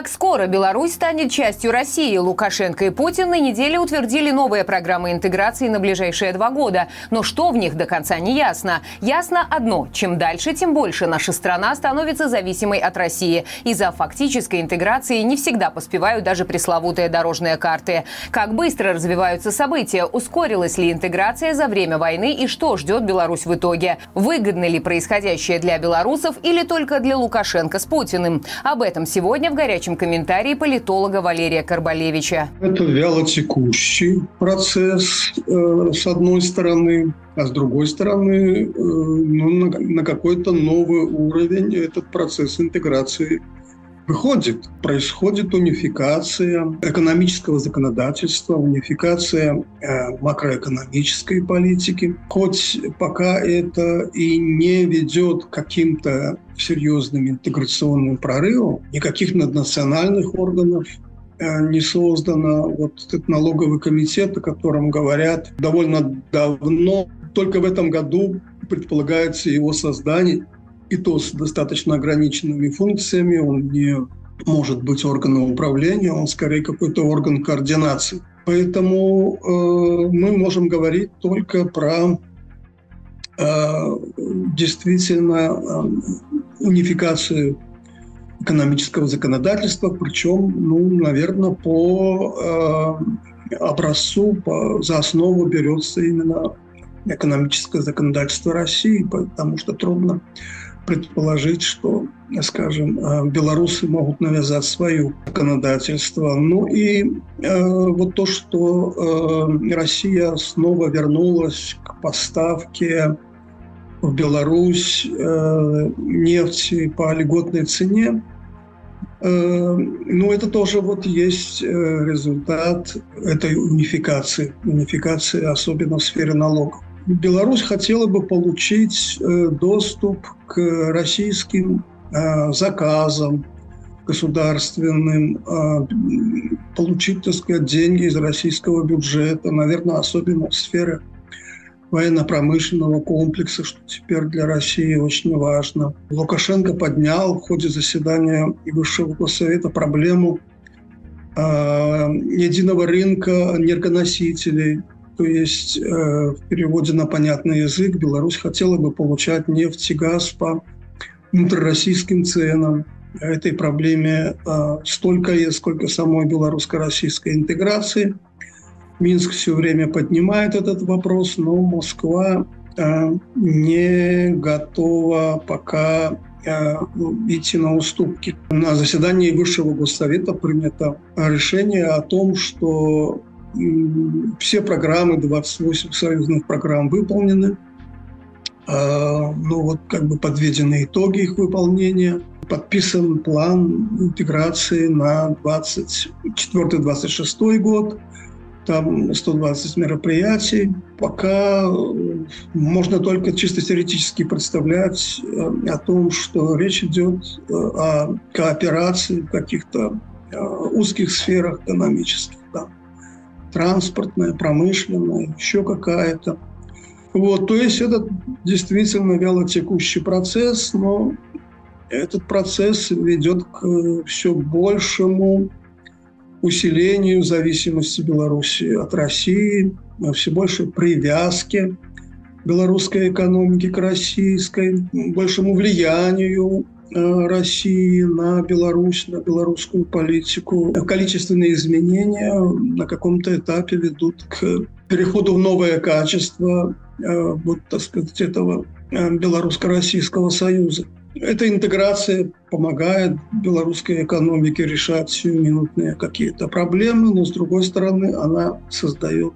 Как скоро Беларусь станет частью России? Лукашенко и Путин на неделе утвердили новые программы интеграции на ближайшие два года. Но что в них до конца не ясно. Ясно одно. Чем дальше, тем больше наша страна становится зависимой от России. Из-за фактической интеграции не всегда поспевают даже пресловутые дорожные карты. Как быстро развиваются события? Ускорилась ли интеграция за время войны? И что ждет Беларусь в итоге? Выгодно ли происходящее для белорусов или только для Лукашенко с Путиным? Об этом сегодня в «Горячем горячем комментарии политолога Валерия Карбалевича. Это вялотекущий процесс, э, с одной стороны, а с другой стороны, э, ну, на, на какой-то новый уровень этот процесс интеграции выходит. Происходит унификация экономического законодательства, унификация э, макроэкономической политики. Хоть пока это и не ведет к каким-то серьезным интеграционным прорывам, никаких наднациональных органов э, не создано. Вот этот налоговый комитет, о котором говорят довольно давно, только в этом году предполагается его создание – и то с достаточно ограниченными функциями. Он не может быть органом управления, он скорее какой-то орган координации. Поэтому э, мы можем говорить только про э, действительно э, унификацию экономического законодательства, причем, ну, наверное, по э, образцу, по, за основу берется именно экономическое законодательство России, потому что трудно предположить, что, скажем, э, белорусы могут навязать свое законодательство. Ну и э, вот то, что э, Россия снова вернулась к поставке в Беларусь э, нефти по льготной цене, э, ну, это тоже вот есть э, результат этой унификации, унификации особенно в сфере налогов. Беларусь хотела бы получить э, доступ к российским э, заказам государственным, получить, так сказать, деньги из российского бюджета, наверное, особенно в сфере военно-промышленного комплекса, что теперь для России очень важно. Лукашенко поднял в ходе заседания Высшего Госсовета проблему единого рынка энергоносителей – то есть э, в переводе на понятный язык Беларусь хотела бы получать нефть и газ по внутрироссийским ценам. Этой проблеме э, столько есть, сколько самой белорусско-российской интеграции. Минск все время поднимает этот вопрос, но Москва э, не готова пока э, идти на уступки. На заседании Высшего Госсовета принято решение о том, что все программы, 28 союзных программ выполнены. А, ну вот как бы подведены итоги их выполнения. Подписан план интеграции на 24-26 год. Там 120 мероприятий. Пока можно только чисто теоретически представлять э, о том, что речь идет э, о кооперации в каких-то э, узких сферах экономических транспортная, промышленная, еще какая-то. Вот, то есть это действительно вялотекущий процесс, но этот процесс ведет к все большему усилению зависимости Беларуси от России, все большей привязке белорусской экономики к российской, большему влиянию Э, России на Беларусь, на белорусскую политику. Количественные изменения на каком-то этапе ведут к переходу в новое качество э, вот, так сказать, этого э, белорусско-российского союза. Эта интеграция помогает белорусской экономике решать сиюминутные какие-то проблемы, но, с другой стороны, она создает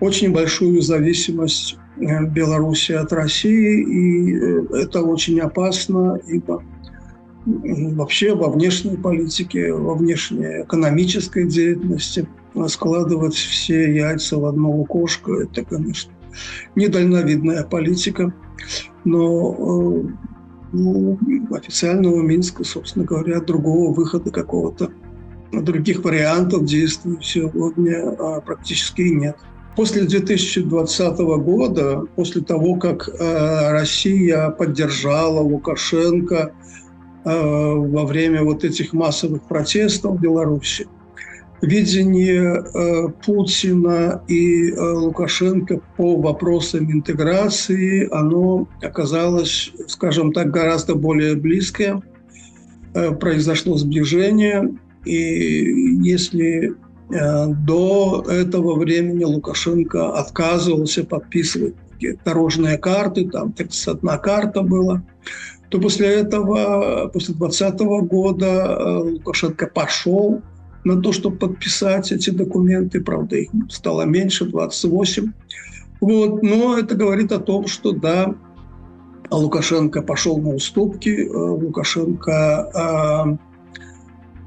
очень большую зависимость Э, Беларуси от России, и э, это очень опасно, ибо вообще во внешней политике, во внешней экономической деятельности складывать все яйца в одно лукошко – это, конечно, недальновидная политика. Но э, ну, официального Минска, собственно говоря, другого выхода какого-то, других вариантов действий сегодня а, практически нет. После 2020 года, после того, как э, Россия поддержала Лукашенко, во время вот этих массовых протестов в Беларуси видение э, Путина и э, Лукашенко по вопросам интеграции, оно оказалось, скажем так, гораздо более близкое. Э, произошло сближение, и если до этого времени Лукашенко отказывался подписывать дорожные карты, там 31 карта была, то после этого, после 2020 года Лукашенко пошел на то, чтобы подписать эти документы. Правда, их стало меньше, 28. Вот. Но это говорит о том, что да, Лукашенко пошел на уступки. Э, Лукашенко э,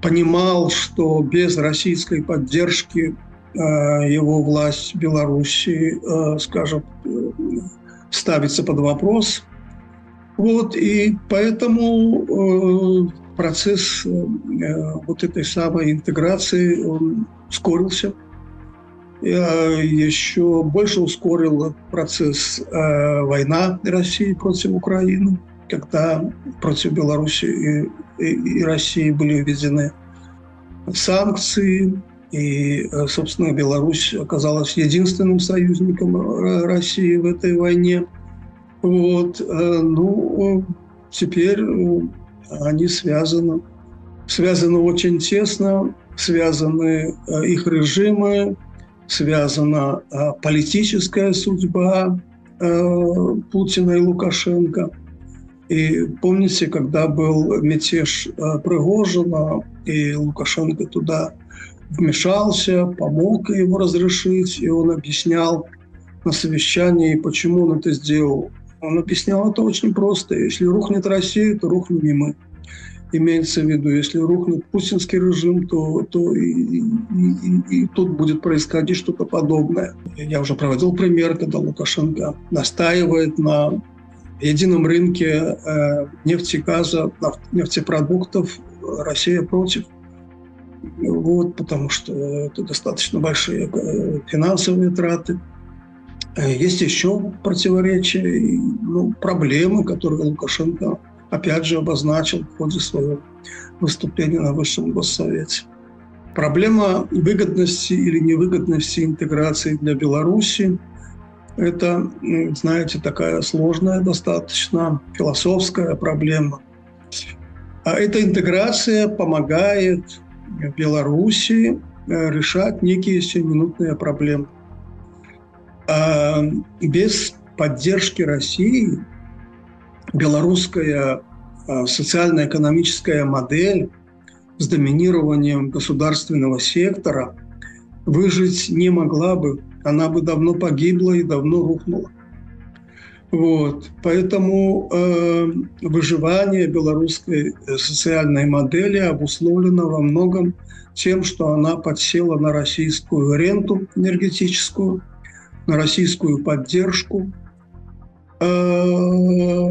понимал, что без российской поддержки э, его власть в Беларуси, э, скажем, ставится под вопрос. Вот, и поэтому э, процесс э, вот этой самой интеграции он ускорился. Я еще больше ускорил процесс э, война России против Украины, когда против Беларуси и, и, и России были введены санкции, и, э, собственно, Беларусь оказалась единственным союзником России в этой войне. Вот. Ну, теперь они связаны, связаны очень тесно, связаны э, их режимы, связана э, политическая судьба э, Путина и Лукашенко. И помните, когда был мятеж Пригожина, и Лукашенко туда вмешался, помог его разрешить, и он объяснял на совещании, почему он это сделал. Он объяснял это очень просто. Если рухнет Россия, то рухнем и мы. Имеется в виду, если рухнет путинский режим, то, то и, и, и, и тут будет происходить что-то подобное. Я уже проводил пример, когда Лукашенко настаивает на едином рынке э, нефти, газа, нефтепродуктов. Россия против. Вот, потому что это достаточно большие э, финансовые траты. Э, есть еще противоречия и ну, проблемы, которые Лукашенко опять же обозначил в ходе своего выступления на Высшем Госсовете. Проблема выгодности или невыгодности интеграции для Беларуси – это, знаете, такая сложная достаточно философская проблема. А эта интеграция помогает Беларуси э, решать некие сиюминутные проблемы. А без поддержки России белорусская а, социально-экономическая модель с доминированием государственного сектора выжить не могла бы. Она бы давно погибла и давно рухнула. Вот. Поэтому э, выживание белорусской э, социальной модели обусловлено во многом тем, что она подсела на российскую ренту энергетическую, на российскую поддержку. Э,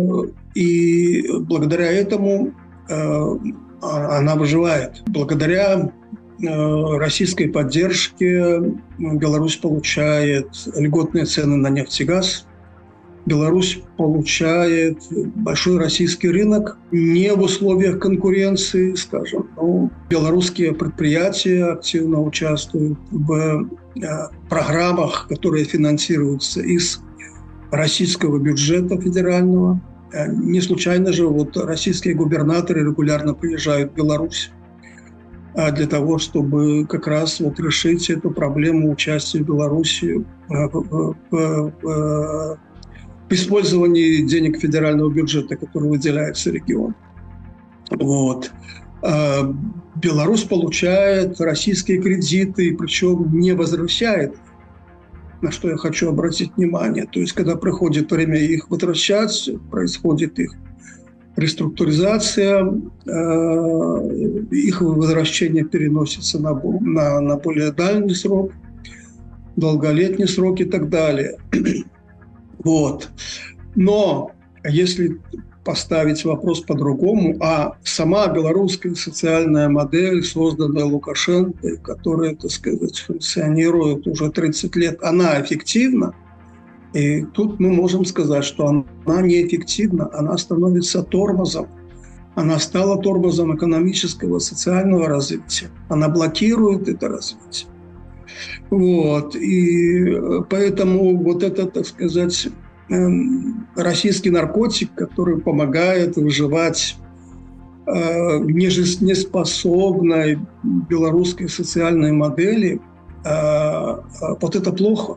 и благодаря этому э, а, она выживает. Благодаря э, российской поддержке Беларусь получает льготные цены на нефть и газ. Беларусь получает большой российский рынок не в условиях конкуренции, скажем. Но белорусские предприятия активно участвуют в Э, программах, которые финансируются из российского бюджета федерального. Э, не случайно же вот российские губернаторы регулярно приезжают в Беларусь э, для того, чтобы как раз вот решить эту проблему участия Беларуси в, в, в, в использовании денег федерального бюджета, который выделяется региону. Вот. А, Беларусь получает российские кредиты, причем не возвращает, на что я хочу обратить внимание. То есть, когда приходит время их возвращать, происходит их реструктуризация, а, их возвращение переносится на, на, на более дальний срок, долголетний срок и так далее. Вот. Но если поставить вопрос по-другому, а сама белорусская социальная модель, созданная Лукашенко, которая, так сказать, функционирует уже 30 лет, она эффективна, и тут мы можем сказать, что она неэффективна, она становится тормозом она стала тормозом экономического, социального развития. Она блокирует это развитие. Вот. И э, поэтому вот это, так сказать, эм, российский наркотик, который помогает выживать э, неспособной белорусской социальной модели, э, вот это плохо.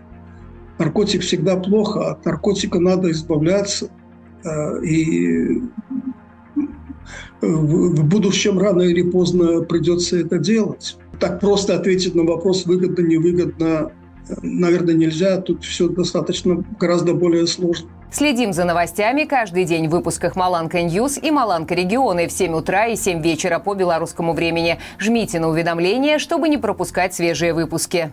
Наркотик всегда плохо, от наркотика надо избавляться. И в будущем рано или поздно придется это делать. Так просто ответить на вопрос выгодно, невыгодно, наверное, нельзя. Тут все достаточно гораздо более сложно. Следим за новостями каждый день в выпусках «Маланка News» и «Маланка Регионы» в 7 утра и 7 вечера по белорусскому времени. Жмите на уведомления, чтобы не пропускать свежие выпуски.